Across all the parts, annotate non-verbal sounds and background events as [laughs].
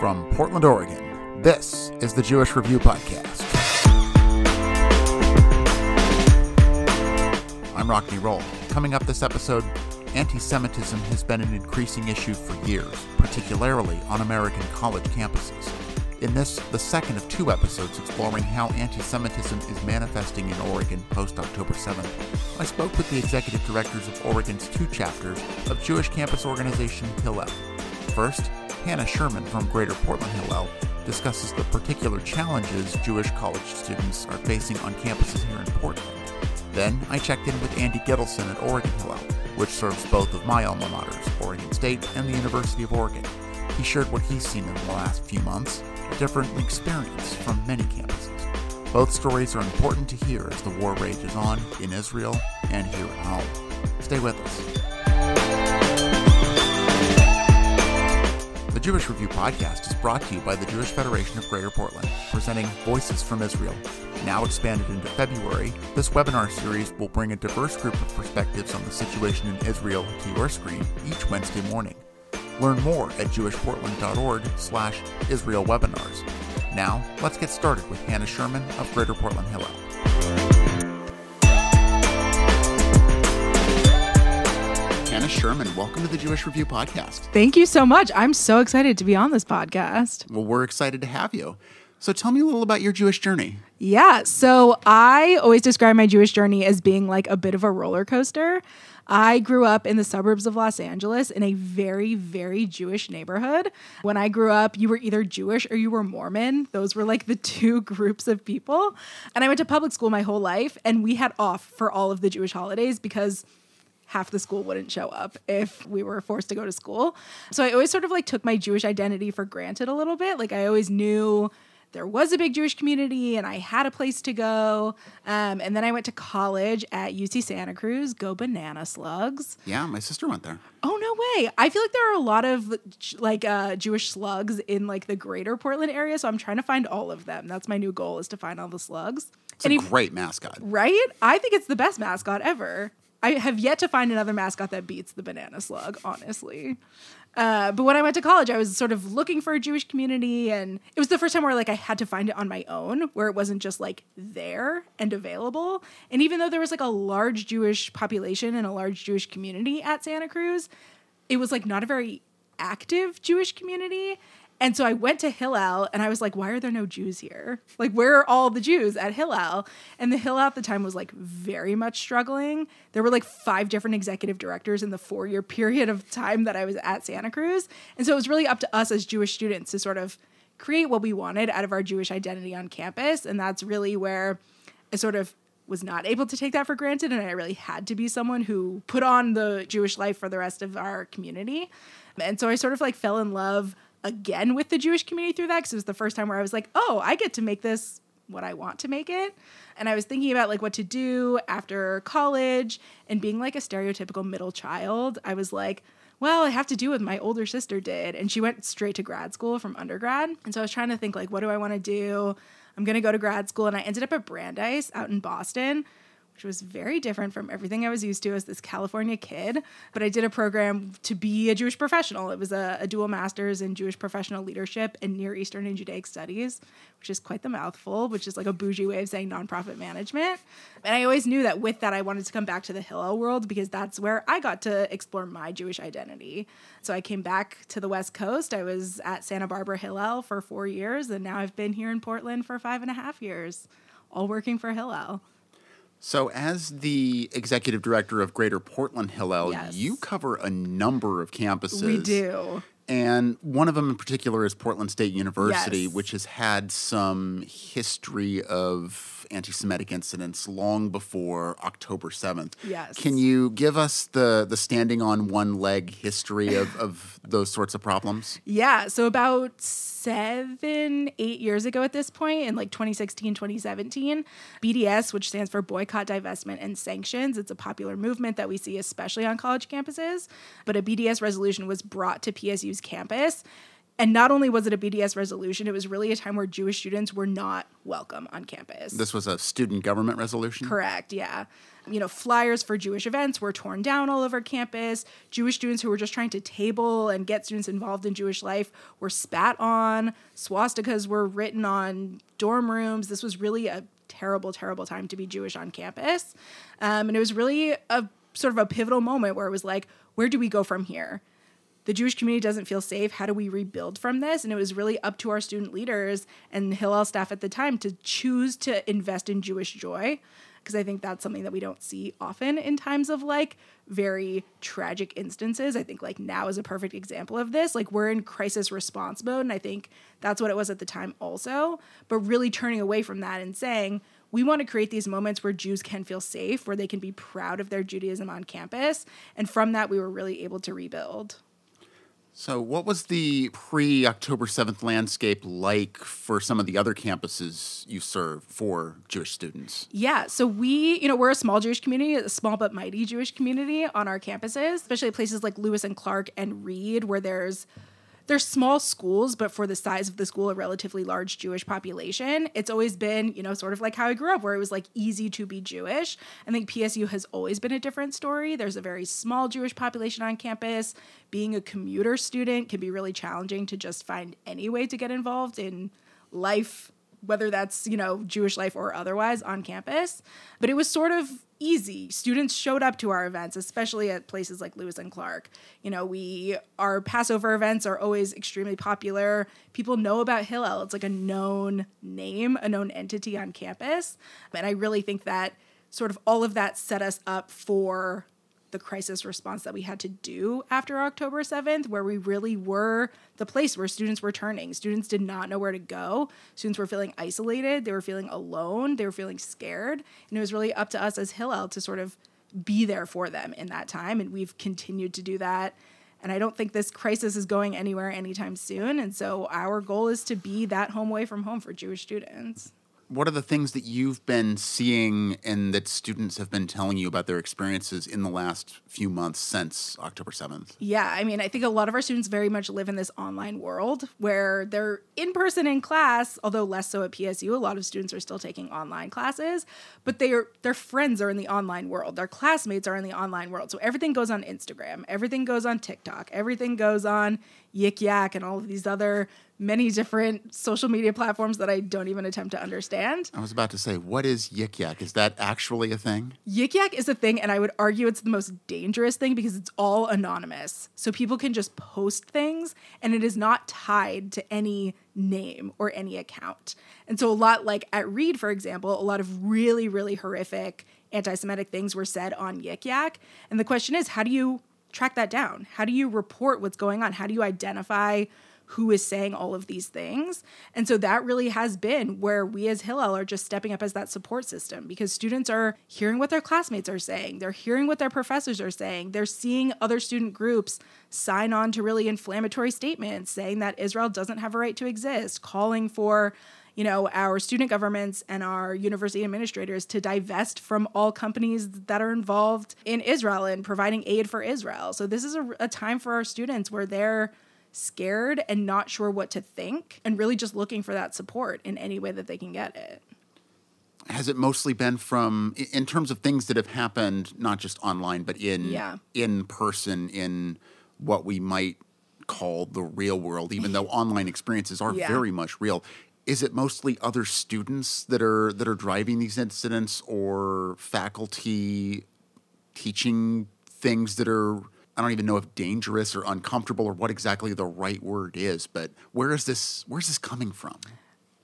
From Portland, Oregon, this is the Jewish Review Podcast. I'm Rockne Roll. Coming up this episode, anti Semitism has been an increasing issue for years, particularly on American college campuses. In this, the second of two episodes exploring how anti Semitism is manifesting in Oregon post October 7th, I spoke with the executive directors of Oregon's two chapters of Jewish campus organization Hillel. First, Hannah Sherman from Greater Portland Hillel discusses the particular challenges Jewish college students are facing on campuses here in Portland. Then I checked in with Andy Gitelson at Oregon Hillel, which serves both of my alma maters, Oregon State and the University of Oregon. He shared what he's seen in the last few months, a different experience from many campuses. Both stories are important to hear as the war rages on in Israel and here at home. Stay with us. The Jewish Review podcast is brought to you by the Jewish Federation of Greater Portland, presenting Voices from Israel. Now expanded into February, this webinar series will bring a diverse group of perspectives on the situation in Israel to your screen each Wednesday morning. Learn more at jewishportland.org slash Israel webinars. Now, let's get started with Hannah Sherman of Greater Portland Hillel. Hannah Sherman, welcome to the Jewish Review podcast. Thank you so much. I'm so excited to be on this podcast. Well, we're excited to have you. So tell me a little about your Jewish journey. Yeah. So I always describe my Jewish journey as being like a bit of a roller coaster. I grew up in the suburbs of Los Angeles in a very, very Jewish neighborhood. When I grew up, you were either Jewish or you were Mormon. Those were like the [laughs] two groups of people. And I went to public school my whole life, and we had off for all of the Jewish holidays because half the school wouldn't show up if we were forced to go to school. So I always sort of like took my Jewish identity for granted a little bit. Like I always knew there was a big Jewish community and I had a place to go. Um, and then I went to college at UC Santa Cruz, go banana slugs. Yeah, my sister went there. Oh, no way. I feel like there are a lot of like uh, Jewish slugs in like the greater Portland area. So I'm trying to find all of them. That's my new goal is to find all the slugs. It's a great mascot. Right? I think it's the best mascot ever. I have yet to find another mascot that beats the banana slug, honestly. Uh, but when I went to college, I was sort of looking for a Jewish community, and it was the first time where like I had to find it on my own, where it wasn't just like there and available. And even though there was like a large Jewish population and a large Jewish community at Santa Cruz, it was like not a very active Jewish community. And so I went to Hillel and I was like, why are there no Jews here? Like, where are all the Jews at Hillel? And the Hillel at the time was like very much struggling. There were like five different executive directors in the four year period of time that I was at Santa Cruz. And so it was really up to us as Jewish students to sort of create what we wanted out of our Jewish identity on campus. And that's really where I sort of was not able to take that for granted. And I really had to be someone who put on the Jewish life for the rest of our community. And so I sort of like fell in love again with the Jewish community through that because it was the first time where I was like, oh, I get to make this what I want to make it. And I was thinking about like what to do after college and being like a stereotypical middle child. I was like, well, I have to do what my older sister did. And she went straight to grad school from undergrad. And so I was trying to think like, what do I want to do? I'm going to go to grad school. And I ended up at Brandeis out in Boston, which was very different from everything I was used to as this California kid. But I did a program to be a Jewish professional. It was a, a, dual master's in Jewish professional leadership and Near Eastern and Judaic studies, which is quite the mouthful, which is like a bougie way of saying nonprofit management. And I always knew that with that, I wanted to come back to the Hillel world because that's where I got to explore my Jewish identity. So I came back to the West Coast. I was at Santa Barbara Hillel for four years, and now I've been here in Portland for five and a half years, all working for Hillel. So, as the executive director of Greater Portland Hillel, Yes. you cover a number of campuses. We do. And one of them in particular is Portland State University, Yes. which has had some history of anti Semitic incidents long before October 7th. Yes. Can you give us the, the standing on one leg history of, of those sorts of problems? Yeah. So about seven, eight years ago at this point, in like 2016, 2017, BDS, which stands for Boycott, Divestment, and Sanctions, it's a popular movement that we see especially on college campuses. But a BDS resolution was brought to PSU's campus And not only was it a BDS resolution, it was really a time where Jewish students were not welcome on campus. This was a student government resolution? Correct, yeah. You know, flyers for Jewish events were torn down all over campus. Jewish students who were just trying to table and get students involved in Jewish life were spat on. Swastikas were written on dorm rooms. This was really a terrible, terrible time to be Jewish on campus. Um, and it was really a sort of a pivotal moment where it was like, where do we go from here? The Jewish community doesn't feel safe. How do we rebuild from this? And it was really up to our student leaders and Hillel staff at the time to choose to invest in Jewish joy. Because I think that's something that we don't see often in times of like very tragic instances. I think like now is a perfect example of this. Like we're in crisis response mode. And I think that's what it was at the time also. But really turning away from that and saying, we want to create these moments where Jews can feel safe, where they can be proud of their Judaism on campus. And from that, we were really able to rebuild. So, what was the pre October 7th landscape like for some of the other campuses you serve for Jewish students? Yeah, so we, you know, we're a small Jewish community, a small but mighty Jewish community on our campuses, especially places like Lewis and Clark and Reed, where there's they're small schools, but for the size of the school, a relatively large Jewish population. It's always been, you know, sort of like how I grew up, where it was like easy to be Jewish. I think PSU has always been a different story. There's a very small Jewish population on campus. Being a commuter student can be really challenging to just find any way to get involved in life whether that's, you know, Jewish life or otherwise on campus. But it was sort of easy. Students showed up to our events, especially at places like Lewis and Clark. You know, we our Passover events are always extremely popular. People know about Hillel. It's like a known name, a known entity on campus. And I really think that sort of all of that set us up for the crisis response that we had to do after October 7th, where we really were the place where students were turning. Students did not know where to go. Students were feeling isolated. They were feeling alone. They were feeling scared. And it was really up to us as Hillel to sort of be there for them in that time. And we've continued to do that. And I don't think this crisis is going anywhere anytime soon. And so our goal is to be that home away from home for Jewish students what are the things that you've been seeing and that students have been telling you about their experiences in the last few months since October 7th? Yeah, I mean, I think a lot of our students very much live in this online world where they're in person in class, although less so at PSU. A lot of students are still taking online classes, but they are, their friends are in the online world. Their classmates are in the online world. So everything goes on Instagram, everything goes on TikTok, everything goes on Yik Yak and all of these other many different social media platforms that I don't even attempt to understand. I was about to say, what is Yik Yak? Is that actually a thing? Yik Yak is a thing, and I would argue it's the most dangerous thing because it's all anonymous. So people can just post things, and it is not tied to any name or any account. And so, a lot like at Reed, for example, a lot of really, really horrific anti Semitic things were said on Yik Yak. And the question is, how do you track that down? How do you report what's going on? How do you identify who is saying all of these things. And so that really has been where we as Hillel are just stepping up as that support system because students are hearing what their classmates are saying, they're hearing what their professors are saying, they're seeing other student groups sign on to really inflammatory statements saying that Israel doesn't have a right to exist, calling for you know, our student governments and our university administrators to divest from all companies that are involved in Israel and providing aid for Israel. So this is a, a time for our students where they're scared and not sure what to think and really just looking for that support in any way that they can get it has it mostly been from in terms of things that have happened not just online but in yeah. in person in what we might call the real world even though online experiences are yeah. very much real is it mostly other students that are that are driving these incidents or faculty teaching things that are I don't even know if dangerous or uncomfortable or what exactly the right word is, but where is this where's this coming from?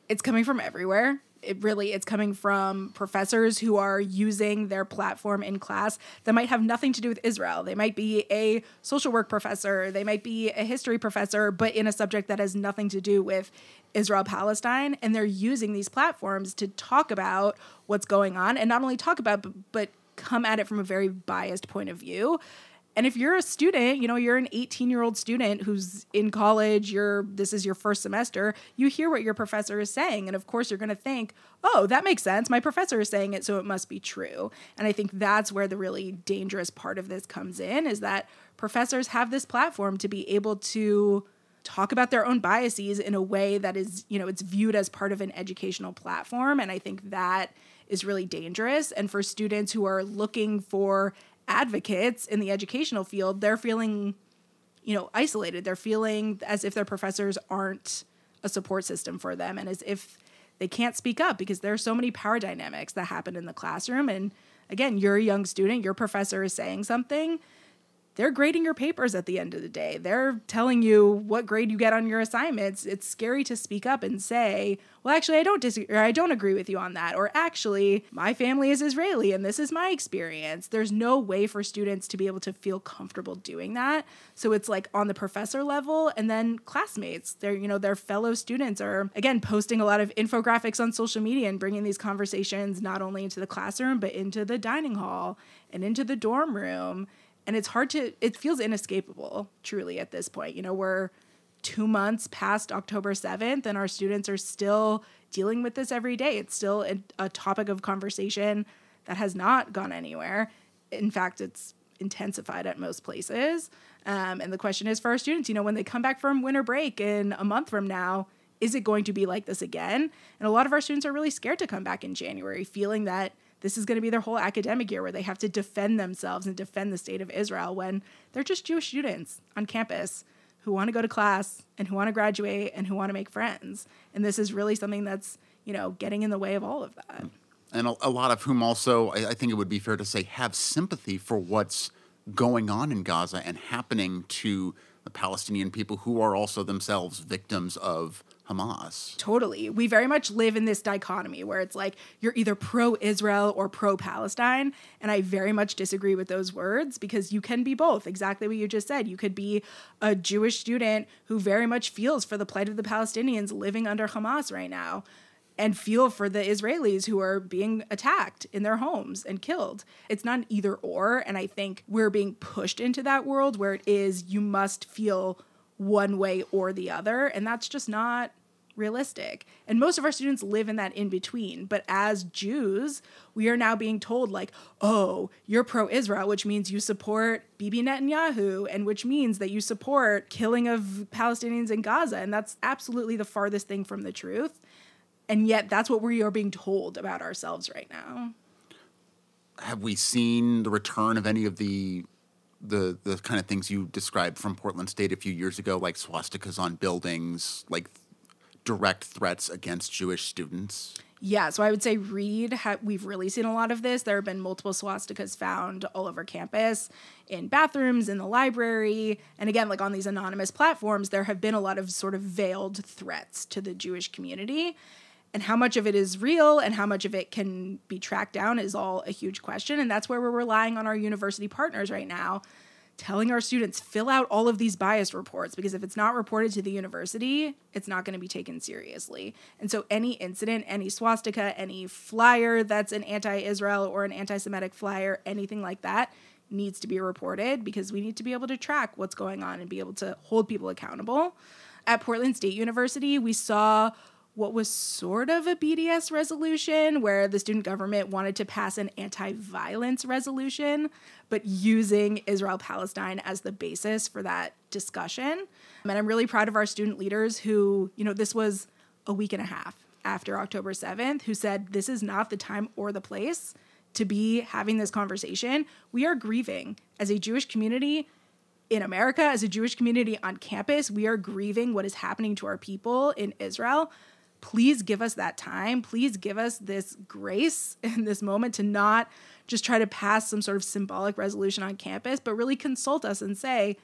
It's coming from everywhere. It really it's coming from professors who are using their platform in class that might have nothing to do with Israel. They might be a social work professor, they might be a history professor, but in a subject that has nothing to do with Israel Palestine and they're using these platforms to talk about what's going on and not only talk about but, but come at it from a very biased point of view and if you're a student, you know, you're an 18 year old student who's in college, you're this is your first semester, you hear what your professor is saying. And of course, you're going to think, oh, that makes sense. My professor is saying it, so it must be true. And I think that's where the really dangerous part of this comes in is that professors have this platform to be able to talk about their own biases in a way that is, you know, it's viewed as part of an educational platform. And I think that is really dangerous. And for students who are looking for advocates in the educational field, they're feeling, you know, isolated. They're feeling as if their professors aren't a support system for them and as if they can't speak up because there are so many power dynamics that happen in the classroom. And again, you're a young student, your professor is saying something they're grading your papers at the end of the day. They're telling you what grade you get on your assignments. It's scary to speak up and say, "Well, actually, I don't disagree. I don't agree with you on that." Or actually, my family is Israeli and this is my experience. There's no way for students to be able to feel comfortable doing that. So it's like on the professor level and then classmates. Their, you know, their fellow students are again posting a lot of infographics on social media and bringing these conversations not only into the classroom but into the dining hall and into the dorm room and it's hard to it feels inescapable truly at this point. You know we're two months past october 7th and our students are still dealing with this every day. It's still a, a topic of conversation that has not gone anywhere. In fact it's intensified at most places. Um, and the question is for our students you know when they come back from winter break in a month from now is it going to be like this again? And a lot of our students are really scared to come back in january feeling that this is going to be their whole academic year where they have to defend themselves and defend the state of Israel when they're just Jewish students on campus who want to go to class and who want to graduate and who want to make friends. And this is really something that's, you know, getting in the way of all of that. And a, a lot of whom also, I, I think it would be fair to say, have sympathy for what's going on in Gaza and happening to the Palestinian people who are also themselves victims of Hamas. Totally. We very much live in this dichotomy where it's like you're either pro Israel or pro Palestine. And I very much disagree with those words because you can be both. Exactly what you just said. You could be a Jewish student who very much feels for the plight of the Palestinians living under Hamas right now and feel for the Israelis who are being attacked in their homes and killed. It's not an either or. And I think we're being pushed into that world where it is you must feel one way or the other. And that's just not realistic. And most of our students live in that in between. But as Jews, we are now being told, like, oh, you're pro Israel, which means you support Bibi Netanyahu, and which means that you support killing of Palestinians in Gaza. And that's absolutely the farthest thing from the truth. And yet, that's what we are being told about ourselves right now. Have we seen the return of any of the the the kind of things you described from Portland State a few years ago, like swastikas on buildings, like direct threats against Jewish students? Yeah, so I would say Reed, ha- we've really seen a lot of this. There have been multiple swastikas found all over campus, in bathrooms, in the library. And again, like on these anonymous platforms, there have been a lot of sort of veiled threats to the Jewish community. And how much of it is real and how much of it can be tracked down is all a huge question. And that's where we're relying on our university partners right now telling our students fill out all of these bias reports because if it's not reported to the university, it's not going to be taken seriously. And so any incident, any swastika, any flyer that's an anti-Israel or an anti-Semitic flyer, anything like that needs to be reported because we need to be able to track what's going on and be able to hold people accountable. At Portland State University, we saw what was sort of a BDS resolution where the student government wanted to pass an anti violence resolution, but using Israel Palestine as the basis for that discussion. And I'm really proud of our student leaders who, you know, this was a week and a half after October 7th, who said, This is not the time or the place to be having this conversation. We are grieving as a Jewish community in America, as a Jewish community on campus. We are grieving what is happening to our people in Israel please give us that time. Please give us this grace [laughs] in this moment to not just try to pass some sort of symbolic resolution on campus, but really consult us and say,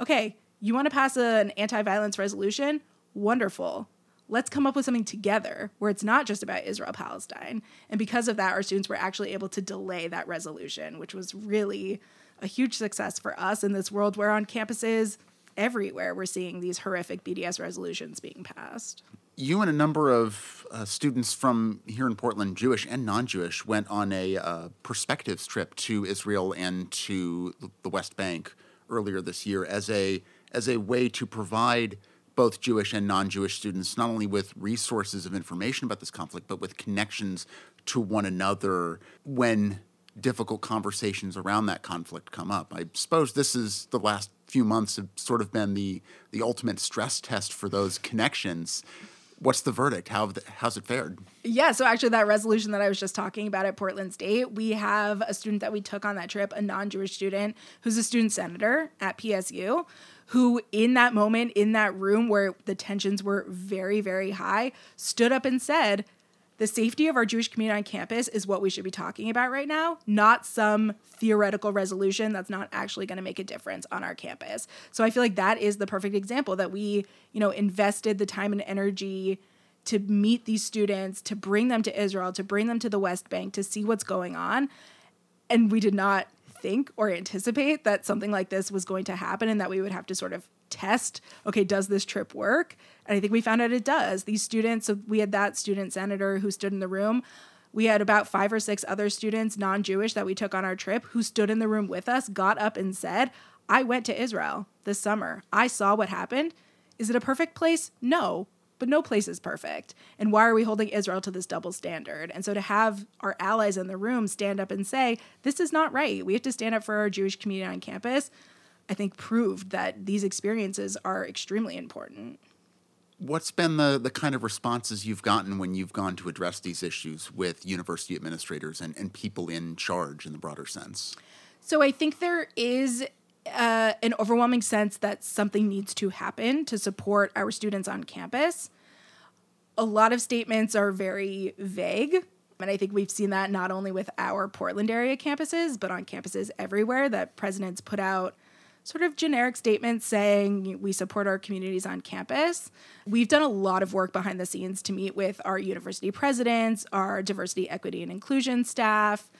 okay, you want to pass an anti violence resolution? Wonderful. Let's come up with something together where it's not just about Israel Palestine. And because of that, our students were actually able to delay that resolution, which was really a huge success for us in this world where on campuses everywhere we're seeing these horrific BDS resolutions being passed you and a number of uh, students from here in Portland, Jewish and non-Jewish, went on a uh, perspectives trip to Israel and to the West Bank earlier this year as a as a way to provide both Jewish and non-Jewish students not only with resources of information about this conflict, but with connections to one another when difficult conversations around that conflict come up. I suppose this is the last few months have sort of been the the ultimate stress test for those connections. What's the verdict? How how's it fared? Yeah, so actually that resolution that I was just talking about at Portland State, we have a student that we took on that trip, a non-Jewish student who's a student senator at PSU, who in that moment in that room where the tensions were very very high, stood up and said, the safety of our Jewish community on campus is what we should be talking about right now, not some theoretical resolution that's not actually going to make a difference on our campus. So I feel like that is the perfect example that we, you know, invested the time and energy to meet these students, to bring them to Israel, to bring them to the West Bank, to see what's going on. And we did not think or anticipate that something like this was going to happen and that we would have to sort of test okay, does this trip work? And I think we found out it does. These students, so we had that student senator who stood in the room. We had about five or six other students, non Jewish, that we took on our trip who stood in the room with us, got up and said, I went to Israel this summer. I saw what happened. Is it a perfect place? No, but no place is perfect. And why are we holding Israel to this double standard? And so to have our allies in the room stand up and say, this is not right, we have to stand up for our Jewish community on campus, I think proved that these experiences are extremely important. What's been the, the kind of responses you've gotten when you've gone to address these issues with university administrators and, and people in charge in the broader sense? So I think there is uh, an overwhelming sense that something needs to happen to support our students on campus. A lot of statements are very vague. And I think we've seen that not only with our Portland area campuses, but on campuses everywhere that presidents put out sort of generic statements saying we support our communities on campus. We've done a lot of work behind the scenes to meet with our university presidents, our diversity, equity, and inclusion staff,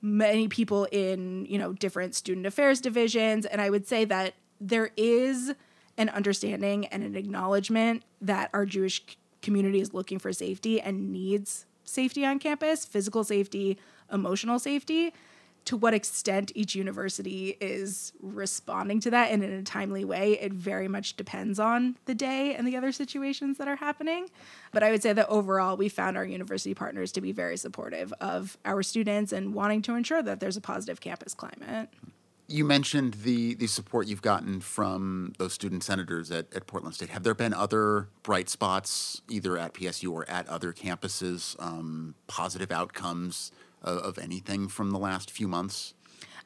many people in, you know, different student affairs divisions, and I would say that there is an understanding and an acknowledgement that our Jewish community is looking for safety and needs safety on campus, physical safety, emotional safety to what extent each university is responding to that and in a timely way, it very much depends on the day and the other situations that are happening. But I would say that overall, we found our university partners to be very supportive of our students and wanting to ensure that there's a positive campus climate. You mentioned the, the support you've gotten from those student senators at, at Portland State. Have there been other bright spots, either at PSU or at other campuses, um, positive outcomes of, of anything from the last few months?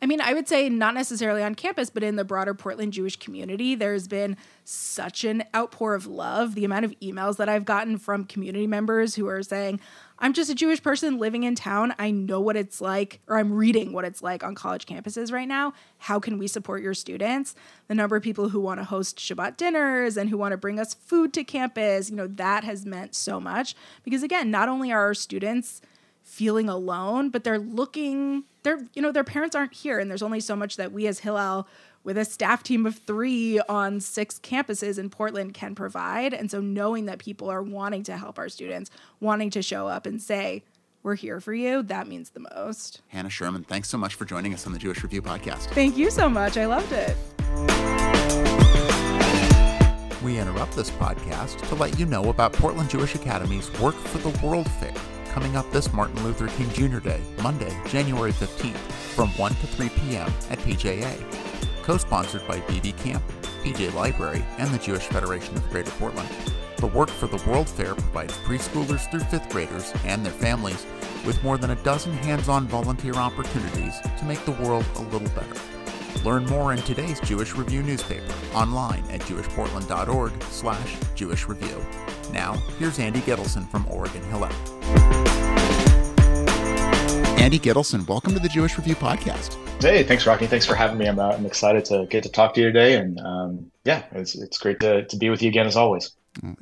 I mean, I would say not necessarily on campus, but in the broader Portland Jewish community, there's been such an outpour of love. The amount of emails that I've gotten from community members who are saying, I'm just a Jewish person living in town. I know what it's like, or I'm reading what it's like on college campuses right now. How can we support your students? The number of people who want to host Shabbat dinners and who want to bring us food to campus, you know, that has meant so much. Because again, not only are our students, feeling alone, but they're looking, they're, you know, their parents aren't here. And there's only so much that we as Hillel, with a staff team of three on six campuses in Portland, can provide. And so knowing that people are wanting to help our students, wanting to show up and say, we're here for you, that means the most. Hannah Sherman, thanks so much for joining us on the Jewish Review podcast. Thank you so much. I loved it. We interrupt this podcast to let you know about Portland Jewish Academy's Work for the World Fair coming up this Martin Luther King Jr. Day, Monday, January 15th, from 1 to 3 p.m. at PJA. Co sponsored by BB Camp, PJ Library, and the Jewish Federation of Greater Portland. The Work for the World Fair provides preschoolers through fifth graders and their families with more than a dozen hands on volunteer opportunities to make the world a little better. Learn more in today's Jewish Review newspaper online at jewishportland.org slash Jewish Review. Now, here's Andy Gitelson from Oregon Hillel. Andy Gitelson, welcome to the Jewish Review podcast. Hey, thanks, Rocky. Thanks for having me. I'm, uh, I'm excited to get to talk to you today. And um, yeah, it's, it's great to, to be with you again as always.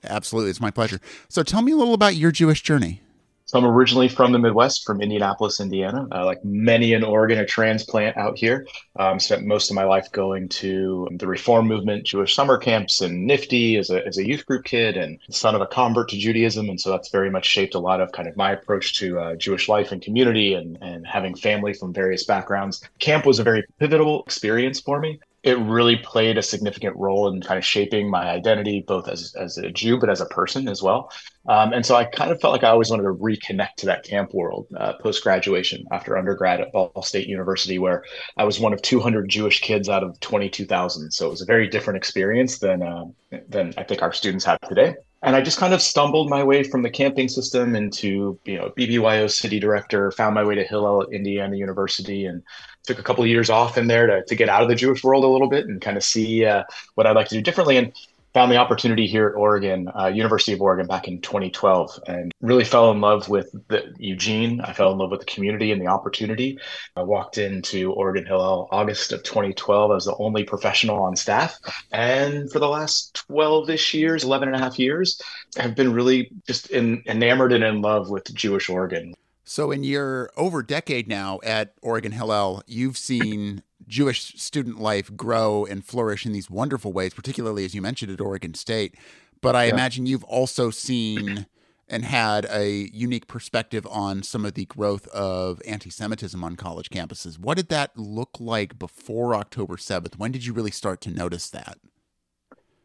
Absolutely. It's my pleasure. So tell me a little about your Jewish journey. So I'm originally from the Midwest, from Indianapolis, Indiana. Uh, like many in Oregon, a transplant out here. Um, spent most of my life going to the Reform Movement, Jewish summer camps, and NFTY as a, as a youth group kid, and son of a convert to Judaism. And so that's very much shaped a lot of kind of my approach to uh, Jewish life and community, and and having family from various backgrounds. Camp was a very pivotal experience for me it really played a significant role in kind of shaping my identity, both as, as a Jew, but as a person as well. Um, and so I kind of felt like I always wanted to reconnect to that camp world uh, post graduation after undergrad at Ball State University, where I was one of 200 Jewish kids out of 22,000. So it was a very different experience than uh, than I think our students have today. And I just kind of stumbled my way from the camping system into, you know, BBYO city director, found my way to Hillel at Indiana University, and took a couple of years off in there to, to get out of the Jewish world a little bit and kind of see uh, what I'd like to do differently. And found the opportunity here at Oregon, uh, University of Oregon, back in 2012, and really fell in love with the, Eugene. I fell in love with the community and the opportunity. I walked into Oregon Hillel August of 2012 as the only professional on staff, and for the last 12ish years, 11 and a half years, I've been really just in, enamored and in love with Jewish Oregon. So, in your over decade now at Oregon Hillel, you've seen Jewish student life grow and flourish in these wonderful ways, particularly as you mentioned at Oregon State. But I yeah. imagine you've also seen and had a unique perspective on some of the growth of anti Semitism on college campuses. What did that look like before October 7th? When did you really start to notice that?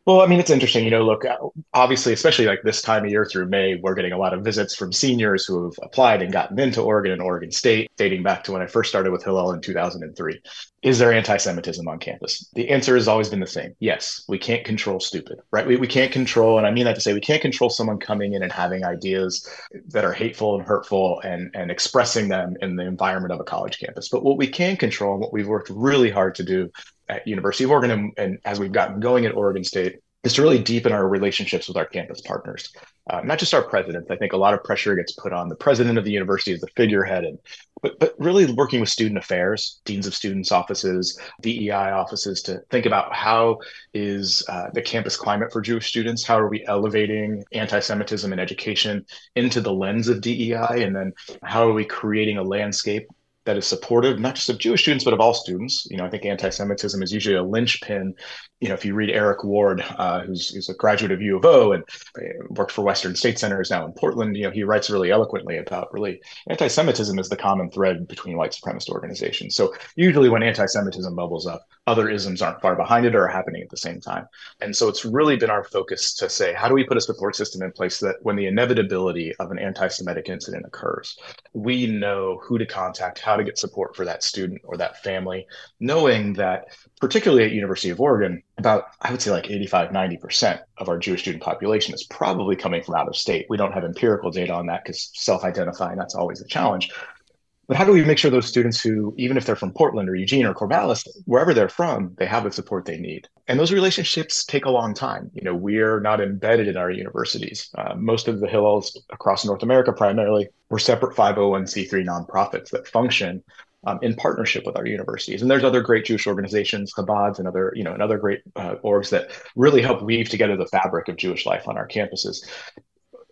Well, I mean, it's interesting. You know, look, uh, obviously, especially like this time of year through May, we're getting a lot of visits from seniors who have applied and gotten into Oregon and Oregon State, dating back to when I first started with Hillel in 2003. Is there anti Semitism on campus? The answer has always been the same yes. We can't control stupid, right? We, we can't control, and I mean that to say, we can't control someone coming in and having ideas that are hateful and hurtful and, and expressing them in the environment of a college campus. But what we can control and what we've worked really hard to do at University of Oregon and, and, as we've gotten going at Oregon State is to really deepen our relationships with our campus partners, uh, not just our presidents. I think a lot of pressure gets put on the president of the university as the figurehead, and but but really working with student affairs, deans of students offices, DEI offices to think about how is uh, the campus climate for Jewish students? How are we elevating anti-Semitism in education into the lens of DEI, and then how are we creating a landscape that is supportive not just of Jewish students but of all students. You know, I think anti-Semitism is usually a linchpin. You know, if you read Eric Ward, uh, who's, who's a graduate of U of O and uh, worked for Western State Center, is now in Portland. You know, he writes really eloquently about really anti-Semitism is the common thread between white supremacist organizations. So usually when anti-Semitism bubbles up, other isms aren't far behind it or are happening at the same time. And so it's really been our focus to say, how do we put a support system in place that when the inevitability of an anti-Semitic incident occurs, we know who to contact, how to get support for that student or that family, knowing that particularly at University of Oregon, about I would say like 85, 90% of our Jewish student population is probably coming from out of state. We don't have empirical data on that because self-identifying, that's always a challenge. But how do we make sure those students who, even if they're from Portland or Eugene or Corvallis, wherever they're from, they have the support they need? And those relationships take a long time. You know, we're not embedded in our universities. Uh, most of the Hillels across North America, primarily, were separate 501c3 nonprofits that function um, in partnership with our universities. And there's other great Jewish organizations, Chabad's and other, you know, and other great uh, orgs that really help weave together the fabric of Jewish life on our campuses.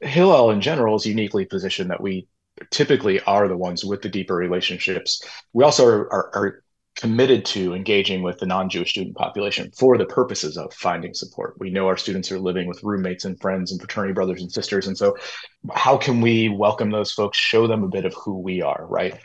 Hillel in general is uniquely positioned that we typically are the ones with the deeper relationships. We also are, are, are committed to engaging with the non-Jewish student population for the purposes of finding support. We know our students are living with roommates and friends and fraternity brothers and sisters. And so how can we welcome those folks, show them a bit of who we are, right?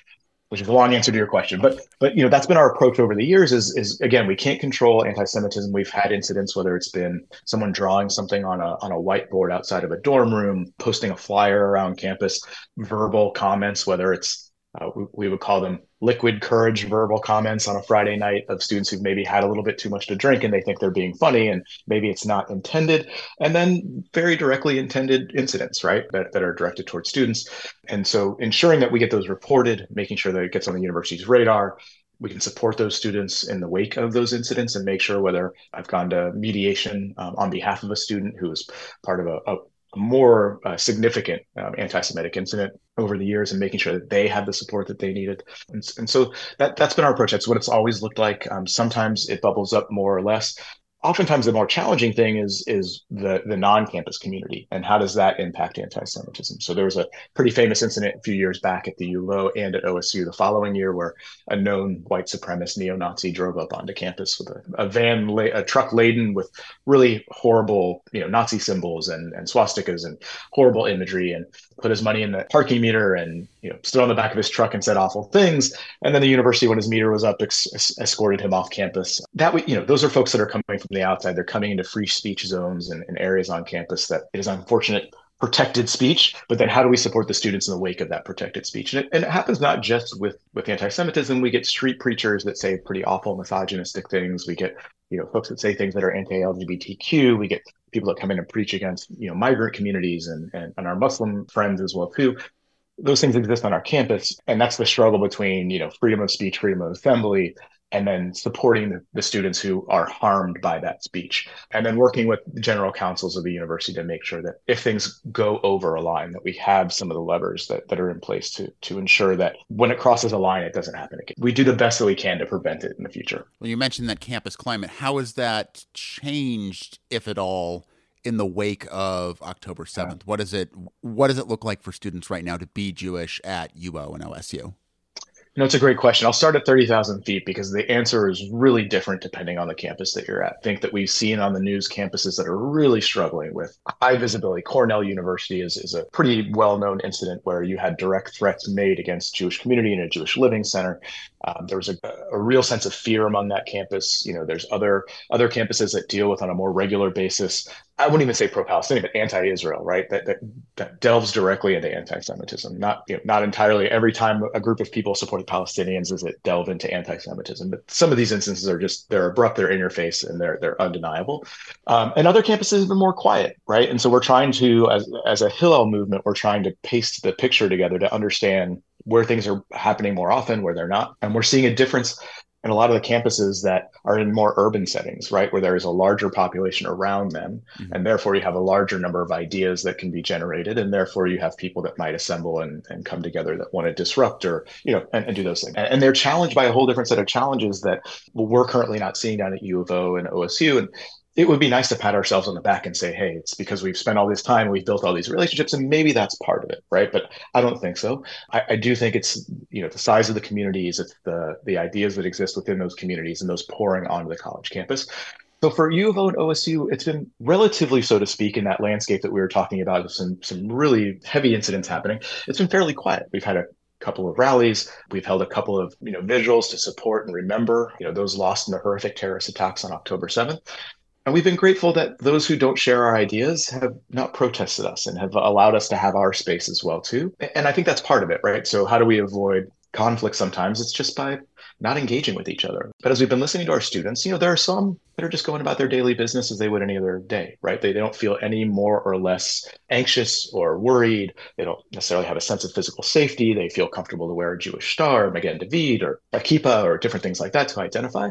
Which is a long answer to your question. But but you know that's been our approach over the years. Is is again we can't control anti-Semitism. We've had incidents whether it's been someone drawing something on a on a whiteboard outside of a dorm room, posting a flyer around campus, verbal comments, whether it's uh, we, would call them liquid courage verbal comments on a Friday night of students who've maybe had a little bit too much to drink and they think they're being funny and maybe it's not intended. And then very directly intended incidents, right, that, that are directed towards students. And so ensuring that we get those reported, making sure that it gets on the university's radar, we can support those students in the wake of those incidents and make sure whether I've gone to mediation um, on behalf of a student who is part of a, a more uh, significant um, anti-Semitic incident over the years and making sure that they had the support that they needed. And, and so that, that's been our approach. That's what it's always looked like. Um, sometimes it bubbles up more or less oftentimes the more challenging thing is is the the non-campus community and how does that impact anti-Semitism? So there was a pretty famous incident a few years back at the ULO and at OSU the following year where a known white supremacist neo-Nazi drove up onto campus with a, a van, a truck laden with really horrible, you know, Nazi symbols and, and swastikas and horrible imagery and put his money in the parking meter and you know, stood on the back of his truck and said awful things. And then the university, when his meter was up, ex- escorted him off campus. That we, you know, those are folks that are coming from the outside. They're coming into free speech zones and, and areas on campus that it is unfortunate protected speech but then how do we support the students in the wake of that protected speech and it, and it happens not just with with anti-semitism we get street preachers that say pretty awful misogynistic things we get you know folks that say things that are anti-lgbtq we get people that come in and preach against you know migrant communities and and, and our muslim friends as well too. Those things exist on our campus and that's the struggle between you know freedom of speech freedom of assembly and then supporting the, the, students who are harmed by that speech and then working with the general councils of the university to make sure that if things go over a line that we have some of the levers that, that are in place to to ensure that when it crosses a line it doesn't happen again we do the best that we can to prevent it in the future well you mentioned that campus climate how has that changed if at all in the wake of October 7th? What does it what does it look like for students right now to be Jewish at UO and OSU? Know, it's a great question. I'll start at 30,000 feet because the answer is really different depending on the campus that you're at. I think that we've seen on the news campuses that are really struggling with high visibility. Cornell University is, is a pretty well known incident where you had direct threats made against Jewish community in a Jewish living center. Um, there was a, a, real sense of fear among that campus. You know, there's other other campuses that deal with on a more regular basis. I wouldn't even say pro-Palestinian, but anti-Israel, right? That, that that delves directly into anti-Semitism. Not you know, not entirely every time a group of people support Palestinians does it delve into anti-Semitism, but some of these instances are just they're abrupt, they're in your face, and they're they're undeniable. Um, and other campuses have been more quiet, right? And so we're trying to, as as a Hillel movement, we're trying to paste the picture together to understand where things are happening more often, where they're not. And we're seeing a difference in a lot of the campuses that are in more urban settings, right, where there is a larger population around them. Mm-hmm. And therefore, you have a larger number of ideas that can be generated. And therefore, you have people that might assemble and, and come together that want to disrupt or, you know, and, and do those things. And, and, they're challenged by a whole different set of challenges that we're currently not seeing down at U of O and OSU. And it would be nice to pat ourselves on the back and say, hey, it's because we've spent all this time, we've built all these relationships, and maybe that's part of it, right? But I don't think so. I, I, do think it's you know the size of the communities, it's the the ideas that exist within those communities, and those pouring onto the college campus. So for U of O and OSU, it's been relatively, so to speak, in that landscape that we were talking about, with some some really heavy incidents happening. It's been fairly quiet. We've had a couple of rallies. We've held a couple of you know visuals to support and remember you know those lost in the horrific terrorist attacks on October 7th. And we've been grateful that those who don't share our ideas have not protested us and have allowed us to have our space as well too. And I think that's part of it, right? So how do we avoid conflict sometimes? It's just by not engaging with each other. But as we've been listening to our students, you know, there are some that are just going about their daily business as they would any other day, right? They, they don't feel any more or less anxious or worried. They don't necessarily have a sense of physical safety. They feel comfortable to wear a Jewish star, Magen David, or a kippah, or different things like that to identify.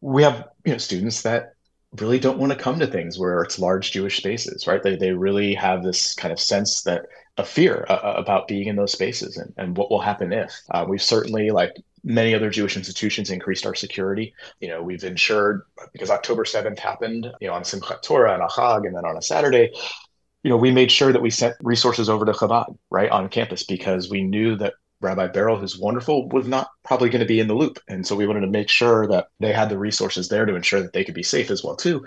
We have, you know, students that really don't want to come to things where it's large Jewish spaces, right? They, they really have this kind of sense that a fear uh, about being in those spaces and, and what will happen if. Uh, we've certainly, like many other Jewish institutions, increased our security. You know, we've ensured because October 7th happened, you know, on Simchat Torah and a Chag and then on a Saturday, you know, we made sure that we sent resources over to Chabad, right, on campus because we knew that Rabbi Beryl, who's wonderful, was not probably going to be in the loop. And so we wanted to make sure that they had the resources there to ensure that they could be safe as well, too.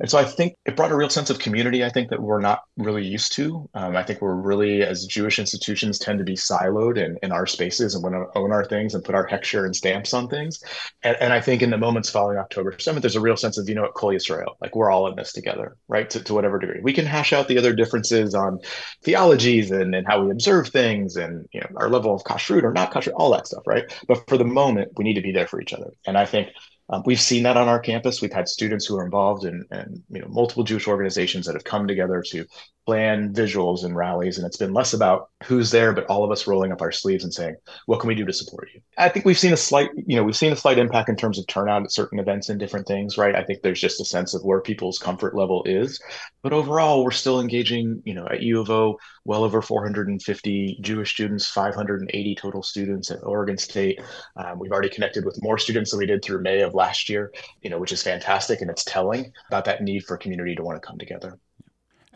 And so I think it brought a real sense of community, I think, that we're not really used to. Um, I think we're really, as Jewish institutions, tend to be siloed in, in our spaces and want to own our things and put our hechsher and stamps on things. And, and I think in the moments following October 7th, there's a real sense of, you know what, Kol Yisrael, like we're all in this together, right? To, to whatever degree. We can hash out the other differences on theologies and, and how we observe things and you know our level of kashrut or not kashrut, all that stuff, right? But for the moment, we need to be there for each other. And I think um, we've seen that on our campus. We've had students who are involved in, in, you know multiple Jewish organizations that have come together to plan visuals and rallies, and it's been less about who's there, but all of us rolling up our sleeves and saying, "What can we do to support you?" I think we've seen a slight, you know, we've seen a slight impact in terms of turnout at certain events and different things, right? I think there's just a sense of where people's comfort level is, but overall, we're still engaging. You know, at U of O, well over 450 Jewish students, 580 total students at Oregon State. Um, we've already connected with more students than we did through May of last year, you know, which is fantastic, and it's telling about that need for community to want to come together.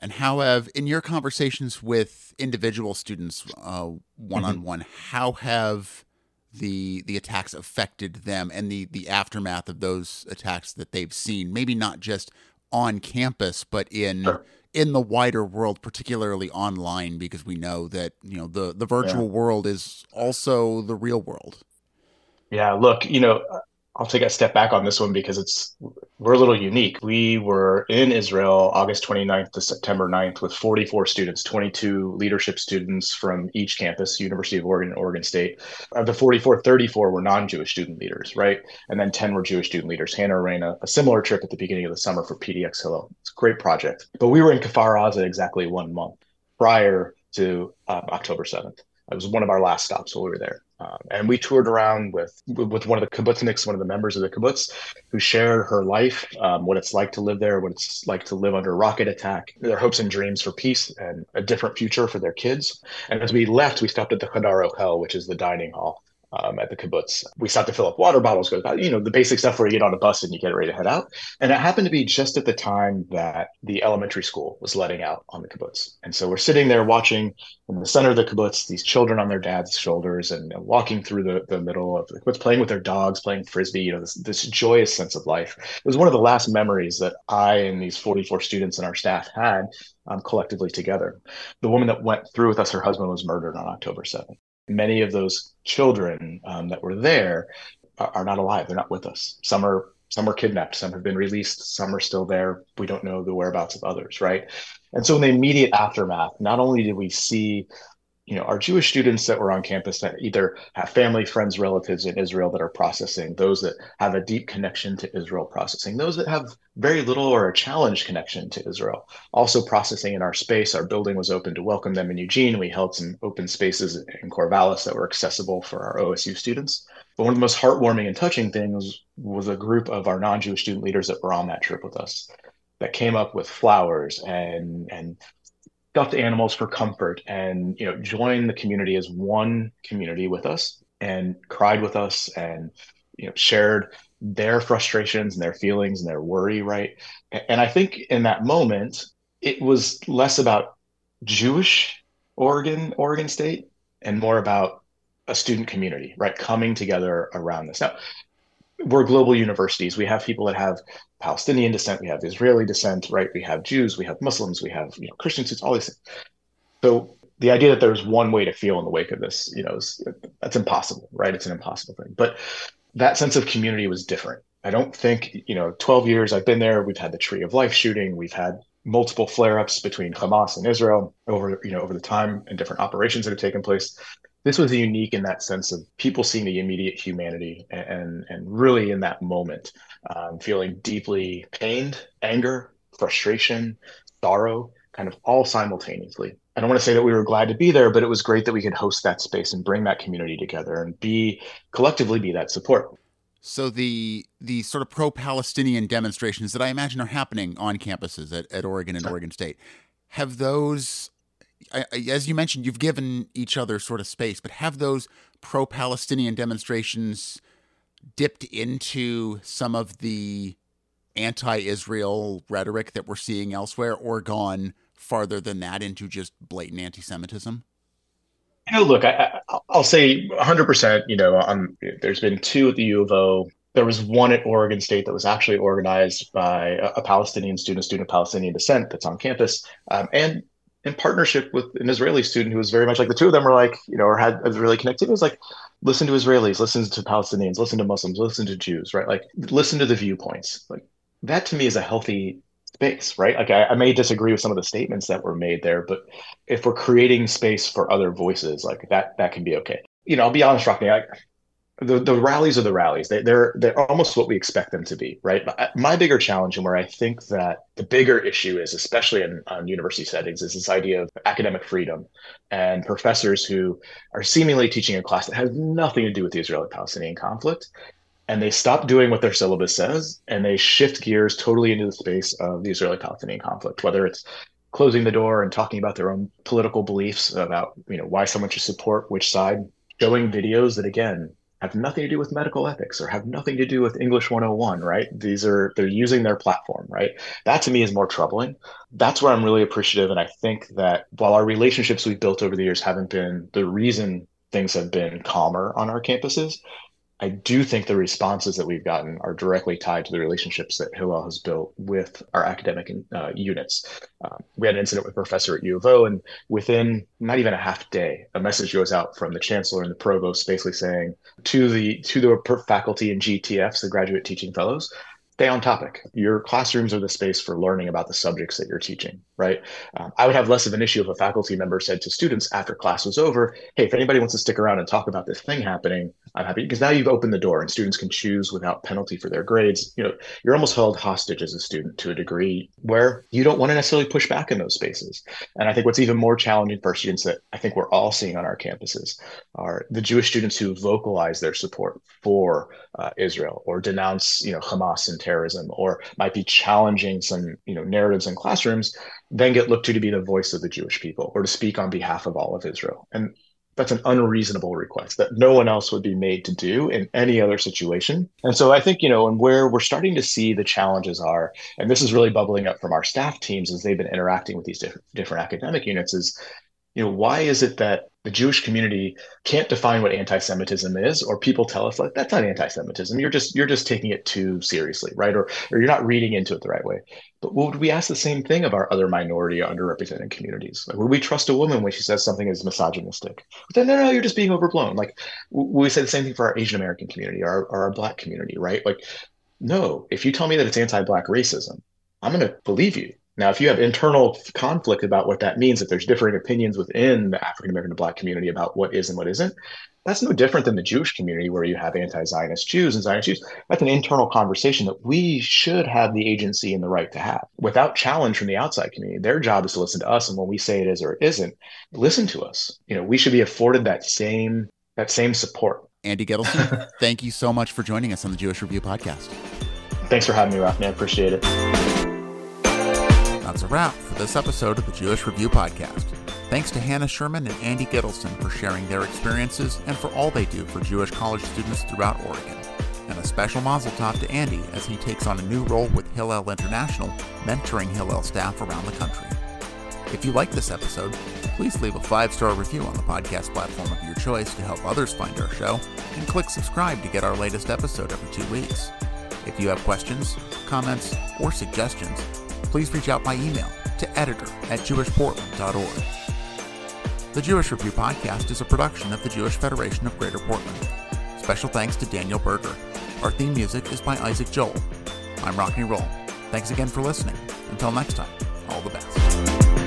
And how have, in your conversations with individual students, one on one, how have the the attacks affected them and the the aftermath of those attacks that they've seen? Maybe not just on campus, but in sure. in the wider world, particularly online, because we know that you know the the virtual yeah. world is also the real world. Yeah, look, you know, I'll take a step back on this one because it's we're a little unique. We were in Israel August 29th to September 9th with 44 students, 22 leadership students from each campus, University of Oregon and Oregon State. Of the 44, 34 were non-Jewish student leaders, right? And then 10 were Jewish student leaders. Hannah ran a, similar trip at the beginning of the summer for PDX Hillel. It's a great project. But we were in Kfar Aza exactly one month prior to uh, October 7th. It was one of our last stops while we were there. Um, and we toured around with with one of the kibbutzniks, one of the members of the kibbutz, who shared her life, um, what it's like to live there, what it's like to live under rocket attack, their hopes and dreams for peace and a different future for their kids. And as we left, we stopped at the Hadar Ochel, which is the dining hall um, at the kibbutz. We stopped to fill up water bottles, go, you know, the basic stuff where you get on a bus and you get ready to head out. And it happened to be just at the time that the elementary school was letting out on the kibbutz. And so we're sitting there watching in the center of the kibbutz, these children on their dad's shoulders and walking through the, the middle of the kibbutz, playing with their dogs, playing frisbee, you know, this, this joyous sense of life. It was one of the last memories that I and these 44 students and our staff had um, collectively together. The woman that went through with us, her husband was murdered on October 7th many of those children um, that were there are, are, not alive. They're not with us. Some are some are kidnapped. Some have been released. Some are still there. We don't know the whereabouts of others, right? And so in the immediate aftermath, not only did we see you know, our Jewish students that were on campus that either have family, friends, relatives in Israel that are processing, those that have a deep connection to Israel processing, those that have very little or a challenged connection to Israel, also processing in our space. Our building was open to welcome them in Eugene. We held some open spaces in Corvallis that were accessible for our OSU students. But one of the most heartwarming and touching things was a group of our non-Jewish student leaders that were on that trip with us that came up with flowers and and stuffed animals for comfort and you know join the community as one community with us and cried with us and you know shared their frustrations and their feelings and their worry right? And i think in that moment it was less about jewish oregon oregon state and more about a student community right coming together around this. Now we're global universities. We have people that have Palestinian descent, we have Israeli descent, right? We have Jews, we have Muslims, we have you know Christians, it's all these things. So the idea that there's one way to feel in the wake of this, you know, is, that's impossible, right? It's an impossible thing. But that sense of community was different. I don't think, you know, 12 years I've been there, we've had the Tree of Life shooting, we've had multiple flare-ups between Hamas and Israel over, you know, over the time and different operations that have taken place this was unique in that sense of people seeing the immediate humanity and and really in that moment um, feeling deeply pained anger frustration sorrow kind of all simultaneously. I don't want to say that we were glad to be there but it was great that we could host that space and bring that community together and be collectively be that support. So the the sort of pro-Palestinian demonstrations that I imagine are happening on campuses at, at Oregon and Oregon State, have those as you mentioned, you've given each other sort of space, but have those pro Palestinian demonstrations dipped into some of the anti Israel rhetoric that we're seeing elsewhere or gone farther than that into just blatant anti Semitism? You know, look, I, will say 100%. You know, um, there's been two at the U of O. There was one at Oregon State that was actually organized by a, a Palestinian student, student of Palestinian descent that's on campus. Um, and in partnership with an Israeli student who was very much like the two of them were like, you know, or had Israeli connectivity. It was like, listen to Israelis, listen to Palestinians, listen to Muslims, listen to Jews, right? Like, listen to the viewpoints. Like, that to me is a healthy space, right? Like, I, I may disagree with some of the statements that were made there, but if we're creating space for other voices, like that, that can be okay. You know, I'll be honest, Rockne, I, the, the rallies are the rallies. They, they're they're almost what we expect them to be, right? My bigger challenge and where I think that the bigger issue is, especially in on university settings, is this idea of academic freedom and professors who are seemingly teaching a class that has nothing to do with the Israeli-Palestinian conflict, and they stop doing what their syllabus says and they shift gears totally into the space of the Israeli-Palestinian conflict, whether it's closing the door and talking about their own political beliefs about you know why someone should support which side, showing videos that again have nothing to do with medical ethics or have nothing to do with English 101, right? These are, they're using their platform, right? That to me is more troubling. That's where I'm really appreciative. And I think that while our relationships we've built over the years haven't been the reason things have been calmer on our campuses, I do think the responses that we've gotten are directly tied to the relationships that Hillel has built with our academic uh, units. Um, we had an incident with a professor at U of O, and within not even a half day, a message goes out from the chancellor and the provost, basically saying to the to the faculty and GTFs, the graduate teaching fellows, stay on topic. Your classrooms are the space for learning about the subjects that you're teaching, right? Um, I would have less of an issue if a faculty member said to students after class was over, hey, if anybody wants to stick around and talk about this thing happening, I'm happy because now you've opened the door and students can choose without penalty for their grades. You know, you're almost held hostage as a student to a degree where you don't want to necessarily push back in those spaces. And I think what's even more challenging for students that I think we're all seeing on our campuses are the Jewish students who vocalize their support for uh, Israel or denounce, you know, Hamas and terrorism, or might be challenging some, you know, narratives in classrooms, then get looked to to be the voice of the Jewish people or to speak on behalf of all of Israel. And that's an unreasonable request that no one else would be made to do in any other situation. And so I think, you know, and where we're starting to see the challenges are, and this is really bubbling up from our staff teams as they've been interacting with these different, different academic units, is you know, why is it that the Jewish community can't define what anti-Semitism is, or people tell us like that's not anti-Semitism. You're just you're just taking it too seriously, right? Or or you're not reading into it the right way. But would we ask the same thing of our other minority or underrepresented communities? Like, would we trust a woman when she says something is misogynistic? But then no, no, you're just being overblown. Like we say the same thing for our Asian American community or, or our Black community, right? Like, no, if you tell me that it's anti-Black racism, I'm going to believe you now, if you have internal conflict about what that means, if there's differing opinions within the African American and Black community about what is and what isn't, that's no different than the Jewish community where you have anti Zionist Jews and Zionist Jews. That's an internal conversation that we should have the agency and the right to have without challenge from the outside community. Their job is to listen to us. And when we say it is or it isn't, listen to us. You know, we should be afforded that same that same support. Andy Gitelson, [laughs] thank you so much for joining us on the Jewish Review podcast. Thanks for having me, Rockne. I appreciate it. That's a wrap for this episode of the Jewish Review Podcast. Thanks to Hannah Sherman and Andy Gitelson for sharing their experiences and for all they do for Jewish college students throughout Oregon. And a special mazel tov to Andy as he takes on a new role with Hillel International, mentoring Hillel staff around the country. If you like this episode, please leave a five star review on the podcast platform of your choice to help others find our show, and click subscribe to get our latest episode every two weeks. If you have questions, comments, or suggestions, please reach out by email to editor at jewishportland.org. The Jewish Review Podcast is a production of the Jewish Federation of Greater Portland. Special thanks to Daniel Berger. Our theme music is by Isaac Joel. I'm Rockne Roll. Thanks again for listening. Until next time, all the best.